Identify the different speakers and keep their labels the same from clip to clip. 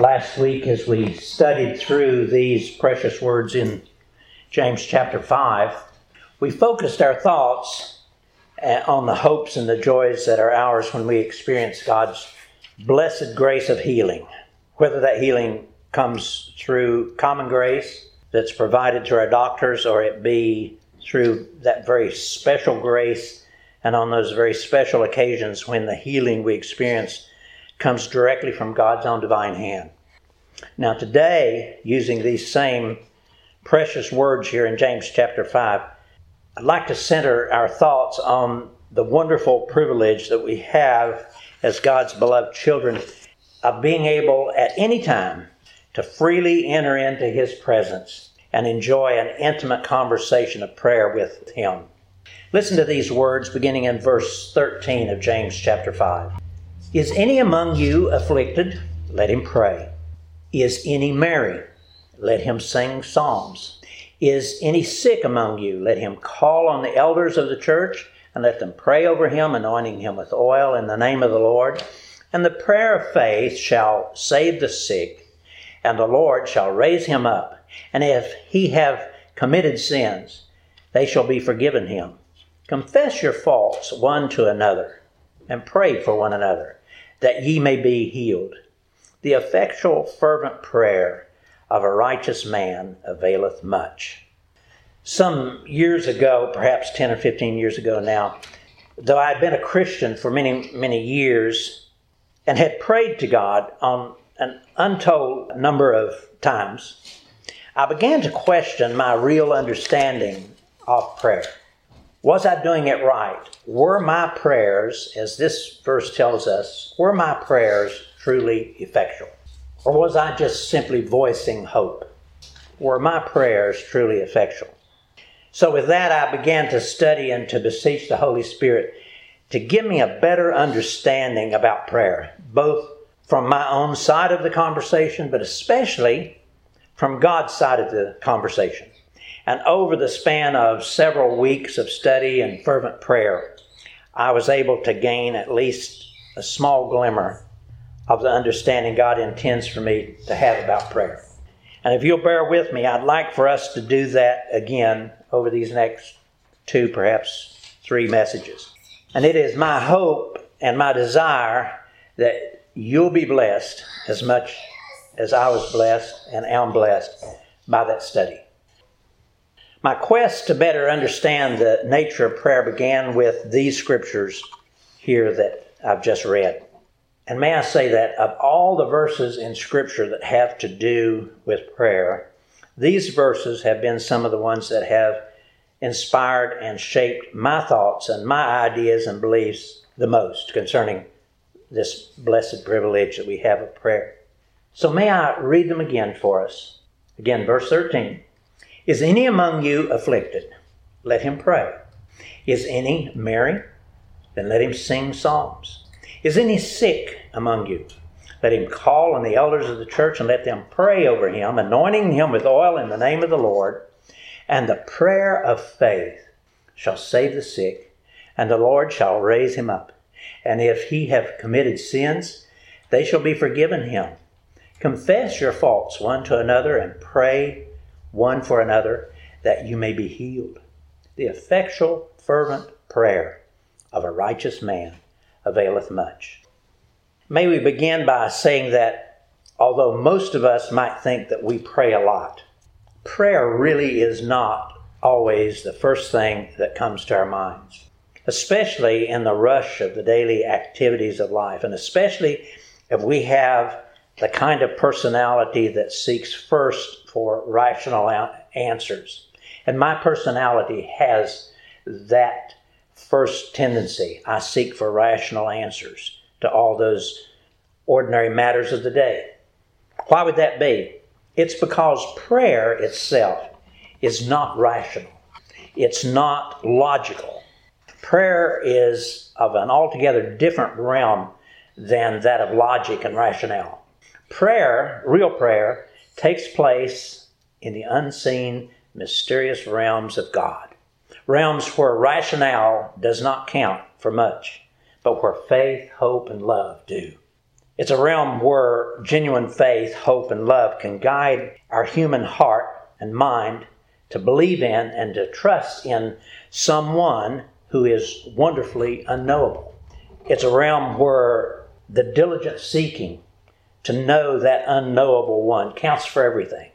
Speaker 1: Last week, as we studied through these precious words in James chapter 5, we focused our thoughts uh, on the hopes and the joys that are ours when we experience God's blessed grace of healing. Whether that healing comes through common grace that's provided to our doctors or it be through that very special grace and on those very special occasions when the healing we experience comes directly from God's own divine hand. Now, today, using these same precious words here in James chapter 5, I'd like to center our thoughts on the wonderful privilege that we have as God's beloved children of being able at any time to freely enter into His presence and enjoy an intimate conversation of prayer with Him. Listen to these words beginning in verse 13 of James chapter 5. Is any among you afflicted? Let him pray. Is any merry? Let him sing psalms. Is any sick among you? Let him call on the elders of the church and let them pray over him, anointing him with oil in the name of the Lord. And the prayer of faith shall save the sick, and the Lord shall raise him up. And if he have committed sins, they shall be forgiven him. Confess your faults one to another, and pray for one another that ye may be healed. The effectual, fervent prayer of a righteous man availeth much. Some years ago, perhaps 10 or 15 years ago now, though I had been a Christian for many, many years and had prayed to God on an untold number of times, I began to question my real understanding of prayer. Was I doing it right? Were my prayers, as this verse tells us, were my prayers truly effectual? Or was I just simply voicing hope? Were my prayers truly effectual? So, with that, I began to study and to beseech the Holy Spirit to give me a better understanding about prayer, both from my own side of the conversation, but especially from God's side of the conversation. And over the span of several weeks of study and fervent prayer, I was able to gain at least a small glimmer of the understanding God intends for me to have about prayer. And if you'll bear with me, I'd like for us to do that again over these next two, perhaps three messages. And it is my hope and my desire that you'll be blessed as much as I was blessed and am blessed by that study. My quest to better understand the nature of prayer began with these scriptures here that I've just read. And may I say that of all the verses in Scripture that have to do with prayer, these verses have been some of the ones that have inspired and shaped my thoughts and my ideas and beliefs the most concerning this blessed privilege that we have of prayer. So may I read them again for us. Again, verse 13. Is any among you afflicted? Let him pray. Is any merry? Then let him sing psalms. Is any sick among you? Let him call on the elders of the church and let them pray over him, anointing him with oil in the name of the Lord. And the prayer of faith shall save the sick, and the Lord shall raise him up. And if he have committed sins, they shall be forgiven him. Confess your faults one to another and pray one for another, that you may be healed. The effectual, fervent prayer of a righteous man availeth much. May we begin by saying that although most of us might think that we pray a lot, prayer really is not always the first thing that comes to our minds, especially in the rush of the daily activities of life, and especially if we have the kind of personality that seeks first for rational answers. And my personality has that first tendency. I seek for rational answers to all those ordinary matters of the day. Why would that be? It's because prayer itself is not rational, it's not logical. Prayer is of an altogether different realm than that of logic and rationale. Prayer, real prayer, takes place in the unseen, mysterious realms of God. Realms where rationale does not count for much, but where faith, hope, and love do. It's a realm where genuine faith, hope, and love can guide our human heart and mind to believe in and to trust in someone who is wonderfully unknowable. It's a realm where the diligent seeking to know that unknowable one counts for everything.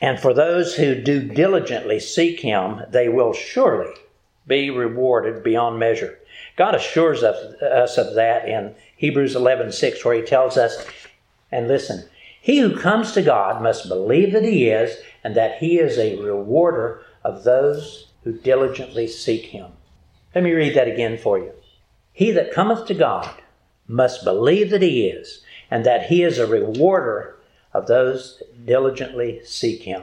Speaker 1: And for those who do diligently seek him, they will surely be rewarded beyond measure. God assures us of that in Hebrews 11:6 where he tells us and listen, he who comes to God must believe that he is and that he is a rewarder of those who diligently seek him. Let me read that again for you. He that cometh to God must believe that he is and that he is a rewarder of those that diligently seek him.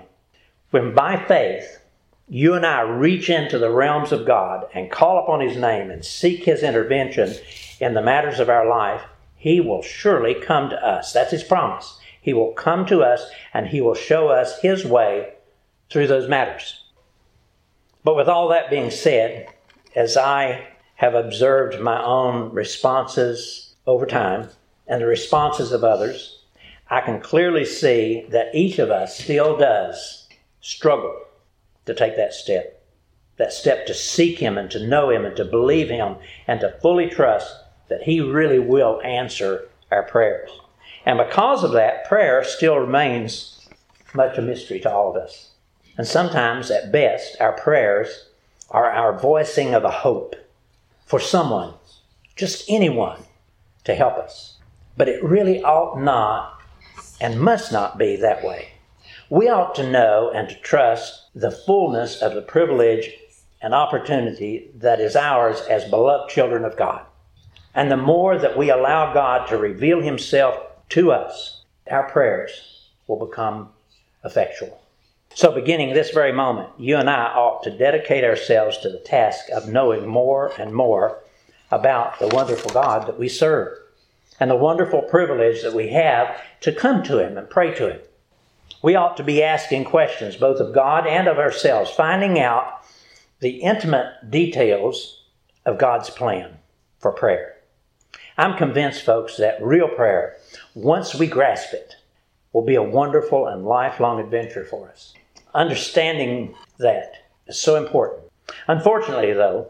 Speaker 1: When by faith you and I reach into the realms of God and call upon his name and seek his intervention in the matters of our life, he will surely come to us. That's his promise. He will come to us and he will show us his way through those matters. But with all that being said, as I have observed my own responses over time and the responses of others, I can clearly see that each of us still does struggle to take that step. That step to seek Him and to know Him and to believe Him and to fully trust that He really will answer our prayers. And because of that, prayer still remains much a mystery to all of us. And sometimes, at best, our prayers are our voicing of a hope for someone, just anyone, to help us. But it really ought not and must not be that way. We ought to know and to trust the fullness of the privilege and opportunity that is ours as beloved children of God. And the more that we allow God to reveal Himself to us, our prayers will become effectual. So, beginning this very moment, you and I ought to dedicate ourselves to the task of knowing more and more about the wonderful God that we serve and the wonderful privilege that we have to come to Him and pray to Him. We ought to be asking questions both of God and of ourselves, finding out the intimate details of God's plan for prayer. I'm convinced, folks, that real prayer, once we grasp it, will be a wonderful and lifelong adventure for us. Understanding that is so important. Unfortunately, though,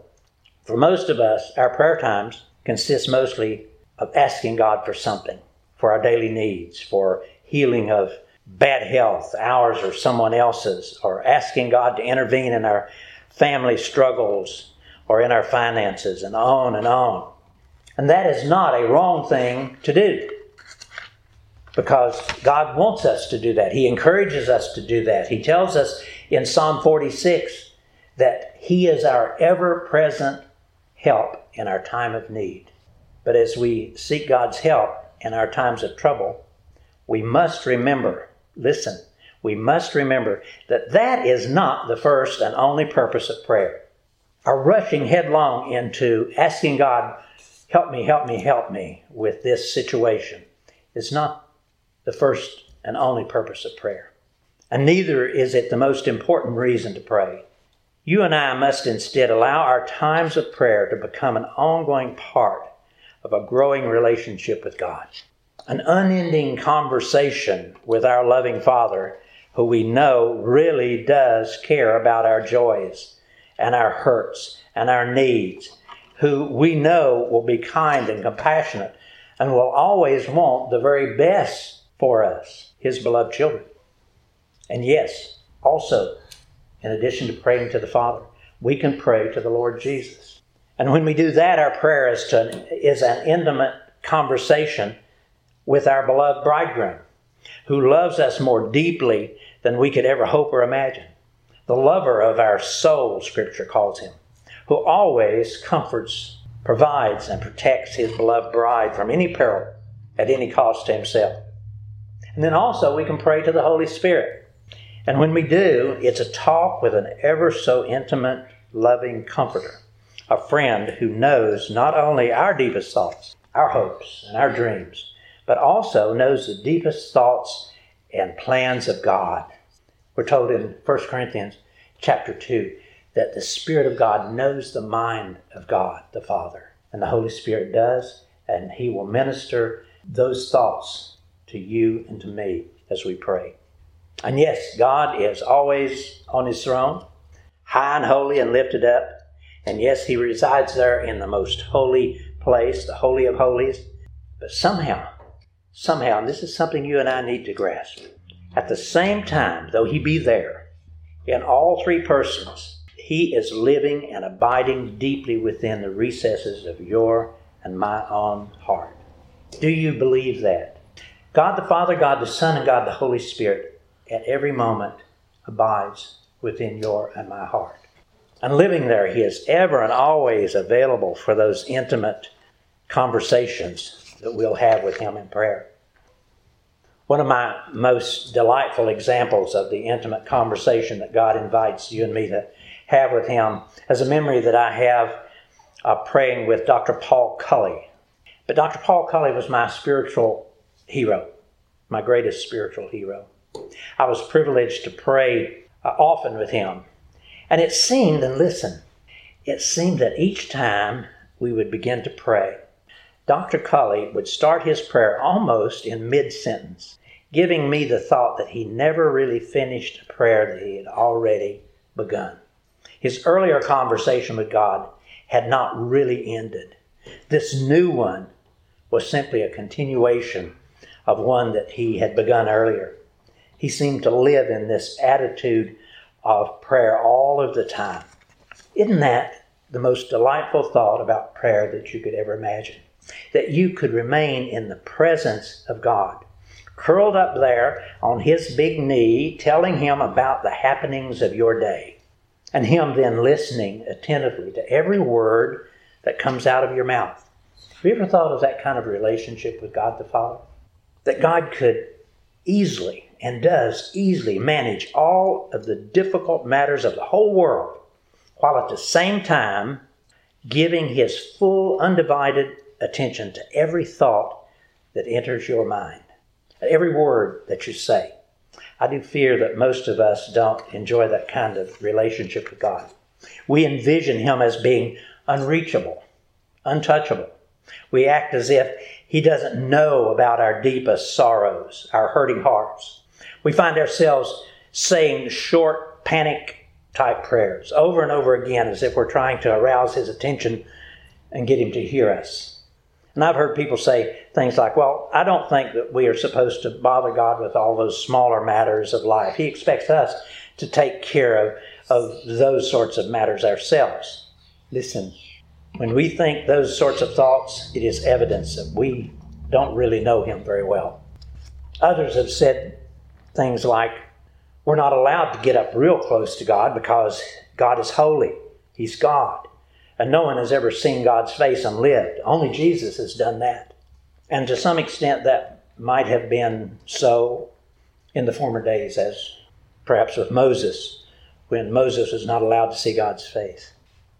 Speaker 1: for most of us, our prayer times consist mostly of asking God for something, for our daily needs, for healing of bad health, ours or someone else's, or asking God to intervene in our family struggles or in our finances, and on and on. And that is not a wrong thing to do because God wants us to do that. He encourages us to do that. He tells us in Psalm 46 that He is our ever present help in our time of need. But as we seek God's help in our times of trouble, we must remember listen, we must remember that that is not the first and only purpose of prayer. Our rushing headlong into asking God, help me, help me, help me with this situation is not the first and only purpose of prayer. And neither is it the most important reason to pray. You and I must instead allow our times of prayer to become an ongoing part of a growing relationship with God an unending conversation with our loving Father, who we know really does care about our joys and our hurts and our needs, who we know will be kind and compassionate and will always want the very best for us, His beloved children. And yes, also, in addition to praying to the Father, we can pray to the Lord Jesus. And when we do that, our prayer is, to, is an intimate conversation with our beloved bridegroom, who loves us more deeply than we could ever hope or imagine. The lover of our soul, Scripture calls him, who always comforts, provides, and protects his beloved bride from any peril at any cost to himself. And then also we can pray to the Holy Spirit. And when we do, it's a talk with an ever so intimate, loving comforter, a friend who knows not only our deepest thoughts, our hopes, and our dreams, but also knows the deepest thoughts and plans of God. We're told in 1 Corinthians chapter 2 that the Spirit of God knows the mind of God the Father, and the Holy Spirit does, and He will minister those thoughts to you and to me as we pray. And yes, God is always on his throne, high and holy and lifted up. And yes, he resides there in the most holy place, the Holy of Holies. But somehow, somehow, and this is something you and I need to grasp, at the same time, though he be there, in all three persons, he is living and abiding deeply within the recesses of your and my own heart. Do you believe that? God the Father, God the Son, and God the Holy Spirit at every moment abides within your and my heart. And living there, He is ever and always available for those intimate conversations that we'll have with Him in prayer. One of my most delightful examples of the intimate conversation that God invites you and me to have with Him is a memory that I have praying with Dr. Paul Cully. But Dr. Paul Cully was my spiritual hero, my greatest spiritual hero. I was privileged to pray uh, often with him. And it seemed, and listen, it seemed that each time we would begin to pray, Dr. Cully would start his prayer almost in mid sentence, giving me the thought that he never really finished a prayer that he had already begun. His earlier conversation with God had not really ended. This new one was simply a continuation of one that he had begun earlier. He seemed to live in this attitude of prayer all of the time. Isn't that the most delightful thought about prayer that you could ever imagine? that you could remain in the presence of God. Curled up there on his big knee, telling him about the happenings of your day, and him then listening attentively to every word that comes out of your mouth. Have you ever thought of that kind of relationship with God the Father? That God could easily and does easily manage all of the difficult matters of the whole world, while at the same time giving his full, undivided attention to every thought that enters your mind, every word that you say. I do fear that most of us don't enjoy that kind of relationship with God. We envision Him as being unreachable, untouchable. We act as if He doesn't know about our deepest sorrows, our hurting hearts. We find ourselves saying short, panic type prayers over and over again as if we're trying to arouse His attention and get Him to hear us. And I've heard people say things like, well, I don't think that we are supposed to bother God with all those smaller matters of life. He expects us to take care of, of those sorts of matters ourselves. Listen, when we think those sorts of thoughts, it is evidence that we don't really know Him very well. Others have said things like, we're not allowed to get up real close to God because God is holy. He's God. And no one has ever seen God's face and lived. Only Jesus has done that. And to some extent, that might have been so in the former days, as perhaps with Moses, when Moses was not allowed to see God's face.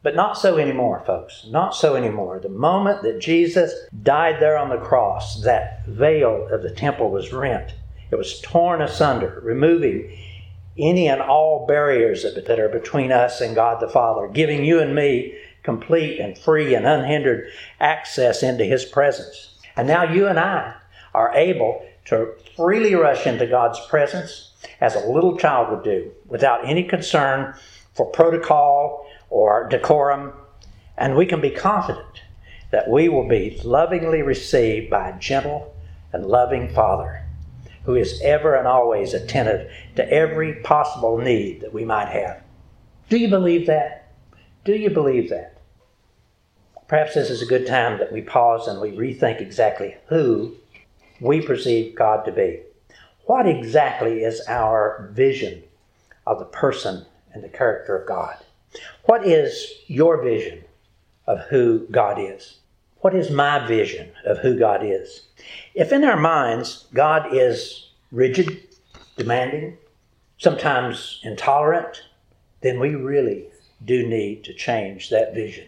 Speaker 1: But not so anymore, folks. Not so anymore. The moment that Jesus died there on the cross, that veil of the temple was rent. It was torn asunder, removing any and all barriers that are between us and God the Father, giving you and me complete and free and unhindered access into His presence. And now you and I are able to freely rush into God's presence as a little child would do without any concern for protocol or decorum. And we can be confident that we will be lovingly received by a gentle and loving Father who is ever and always attentive to every possible need that we might have. Do you believe that? Do you believe that? perhaps this is a good time that we pause and we rethink exactly who we perceive God to be. What exactly is our vision of the person and the character of God? What is your vision of who God is? What is my vision of who God is? If in our minds God is rigid, demanding, sometimes intolerant, then we really do need to change that vision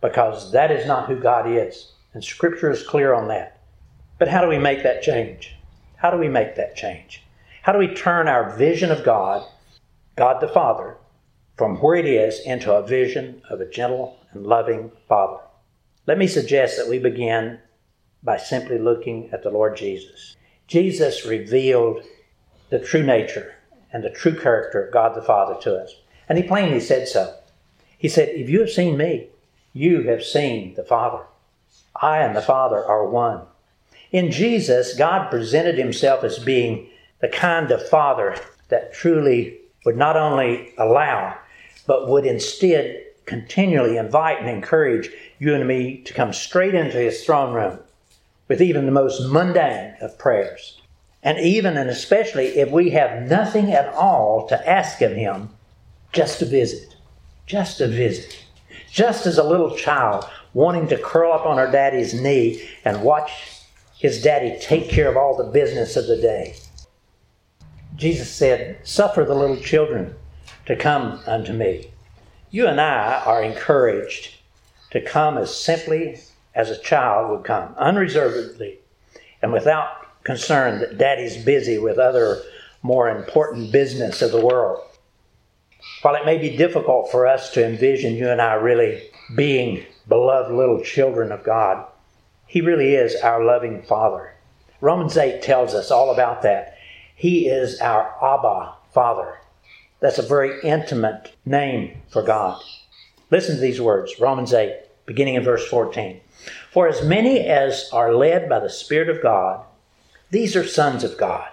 Speaker 1: because that is not who God is. And Scripture is clear on that. But how do we make that change? How do we make that change? How do we turn our vision of God, God the Father, from where it is into a vision of a gentle and loving Father? Let me suggest that we begin by simply looking at the Lord Jesus. Jesus revealed the true nature and the true character of God the Father to us. And he plainly said so. He said, If you have seen me, you have seen the Father. I and the Father are one. In Jesus, God presented himself as being the kind of Father that truly would not only allow, but would instead continually invite and encourage you and me to come straight into his throne room with even the most mundane of prayers. And even and especially if we have nothing at all to ask of him, just to visit. Just to visit. Just as a little child wanting to curl up on her daddy's knee and watch his daddy take care of all the business of the day. Jesus said, Suffer the little children to come unto me. You and I are encouraged to come as simply as a child would come, unreservedly, and without concern that daddy's busy with other more important business of the world. While it may be difficult for us to envision you and I really being beloved little children of God, He really is our loving Father. Romans 8 tells us all about that. He is our Abba Father. That's a very intimate name for God. Listen to these words Romans 8, beginning in verse 14. For as many as are led by the Spirit of God, these are sons of God.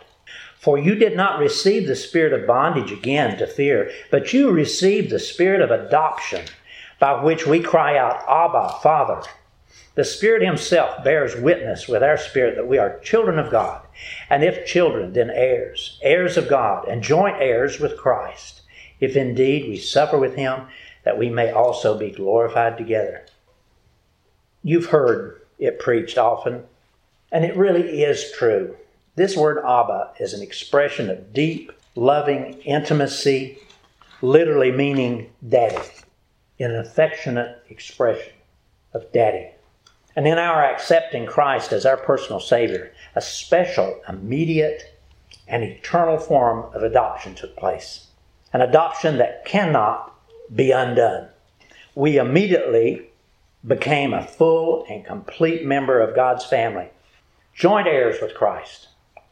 Speaker 1: For you did not receive the spirit of bondage again to fear, but you received the spirit of adoption, by which we cry out, Abba, Father. The Spirit Himself bears witness with our spirit that we are children of God, and if children, then heirs, heirs of God, and joint heirs with Christ, if indeed we suffer with Him, that we may also be glorified together. You've heard it preached often, and it really is true. This word Abba is an expression of deep, loving intimacy, literally meaning daddy, an affectionate expression of daddy. And in our accepting Christ as our personal Savior, a special, immediate, and eternal form of adoption took place. An adoption that cannot be undone. We immediately became a full and complete member of God's family, joint heirs with Christ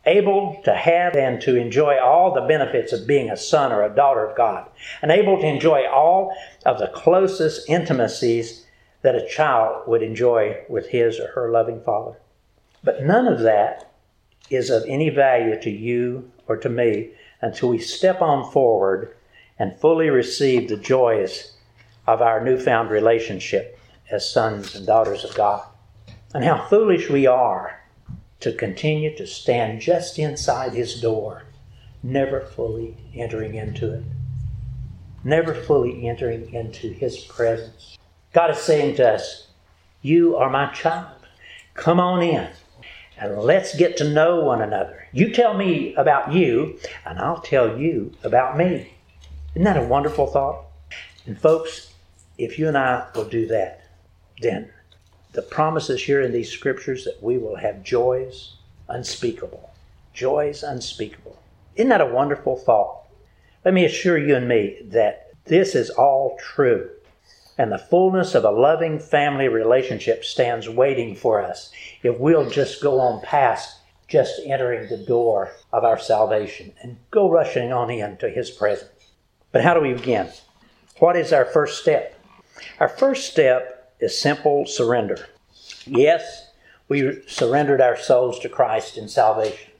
Speaker 1: able to have and to enjoy all the benefits of being a son or a daughter of God, and able to enjoy all of the closest intimacies that a child would enjoy with his or her loving father. But none of that is of any value to you or to me until we step on forward and fully receive the joys of our newfound relationship as sons and daughters of God. And how foolish we are to continue to stand just inside his door, never fully entering into it, never fully entering into his presence. God is saying to us, You are my child. Come on in and let's get to know one another. You tell me about you, and I'll tell you about me. Isn't that a wonderful thought? And folks, if you and I will do that, then the promises here in these scriptures that we will have joys unspeakable. Joys unspeakable. Isn't that a wonderful thought? Let me assure you and me that this is all true. And the fullness of a loving family relationship stands waiting for us if we'll just go on past just entering the door of our salvation and go rushing on into His presence. But how do we begin? What is our first step? Our first step is simple surrender. Yes, we surrendered our souls to Christ in salvation.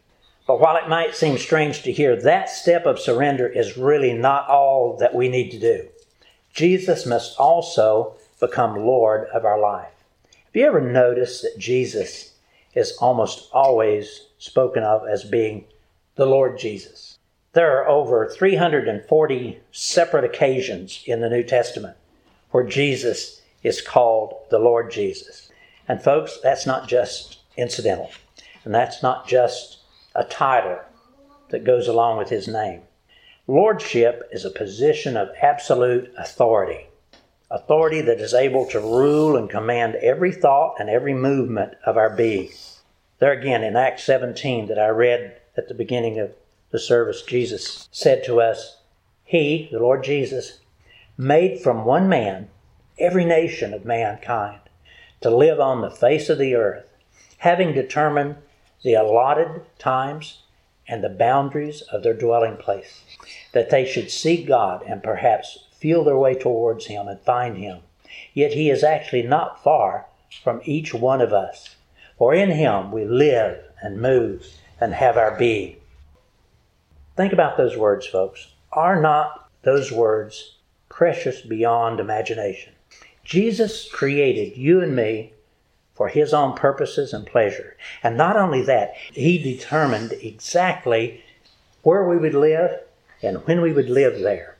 Speaker 1: But while it might seem strange to hear, that step of surrender is really not all that we need to do. Jesus must also become Lord of our life. Have you ever noticed that Jesus is almost always spoken of as being the Lord Jesus? There are over 340 separate occasions in the New Testament where Jesus is called the Lord Jesus. And folks, that's not just incidental. And that's not just a title that goes along with his name. Lordship is a position of absolute authority, authority that is able to rule and command every thought and every movement of our being. There again, in Acts 17 that I read at the beginning of the service, Jesus said to us, He, the Lord Jesus, made from one man every nation of mankind to live on the face of the earth, having determined the allotted times and the boundaries of their dwelling place, that they should seek God and perhaps feel their way towards Him and find Him. Yet He is actually not far from each one of us, for in Him we live and move and have our being. Think about those words, folks. Are not those words precious beyond imagination? Jesus created you and me for his own purposes and pleasure. And not only that, he determined exactly where we would live and when we would live there.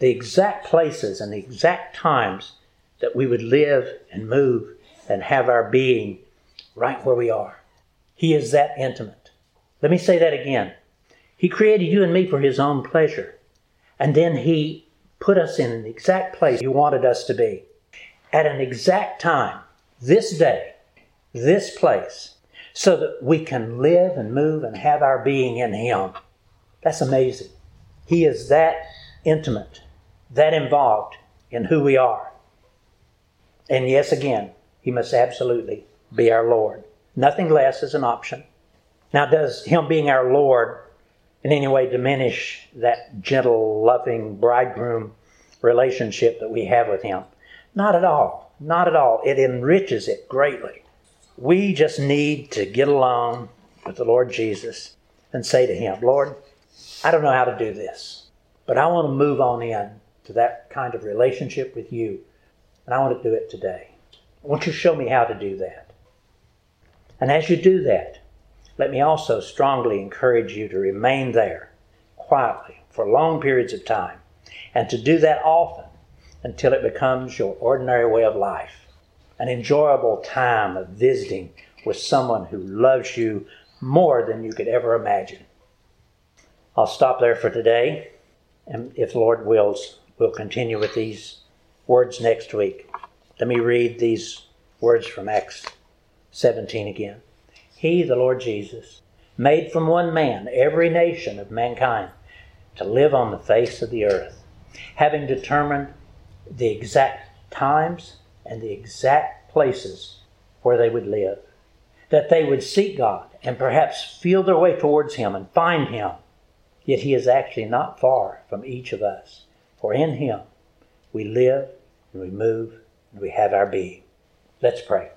Speaker 1: The exact places and the exact times that we would live and move and have our being right where we are. He is that intimate. Let me say that again. He created you and me for his own pleasure. And then he put us in an exact place he wanted us to be at an exact time, this day, this place so that we can live and move and have our being in Him. That's amazing. He is that intimate, that involved in who we are. And yes, again, He must absolutely be our Lord. Nothing less is an option. Now, does Him being our Lord in any way diminish that gentle, loving bridegroom relationship that we have with Him? Not at all. Not at all. It enriches it greatly. We just need to get along with the Lord Jesus and say to Him, Lord, I don't know how to do this, but I want to move on in to that kind of relationship with you, and I want to do it today. I want you to show me how to do that. And as you do that, let me also strongly encourage you to remain there quietly for long periods of time and to do that often until it becomes your ordinary way of life an enjoyable time of visiting with someone who loves you more than you could ever imagine. I'll stop there for today, and if the Lord wills, we'll continue with these words next week. Let me read these words from Acts 17 again. He, the Lord Jesus, made from one man every nation of mankind to live on the face of the earth, having determined the exact times and the exact places where they would live. That they would seek God and perhaps feel their way towards Him and find Him. Yet He is actually not far from each of us. For in Him we live and we move and we have our being. Let's pray.